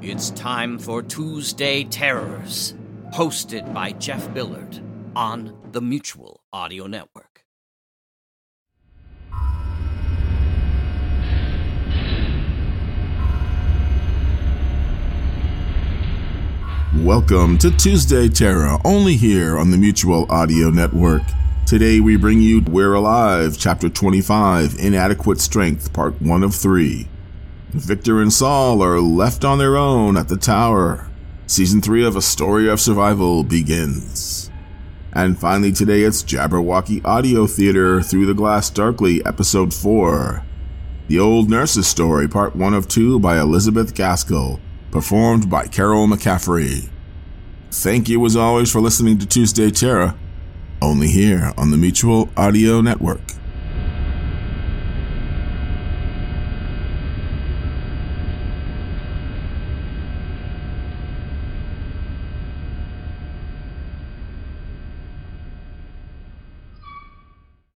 It's time for Tuesday Terrors, hosted by Jeff Billard on the Mutual Audio Network. Welcome to Tuesday Terror, only here on the Mutual Audio Network. Today we bring you We're Alive, Chapter 25, Inadequate Strength, Part 1 of 3. Victor and Saul are left on their own at the tower. Season 3 of A Story of Survival begins. And finally, today it's Jabberwocky Audio Theater Through the Glass Darkly, Episode 4. The Old Nurse's Story, Part 1 of 2 by Elizabeth Gaskell, performed by Carol McCaffrey. Thank you as always for listening to Tuesday Terror, only here on the Mutual Audio Network.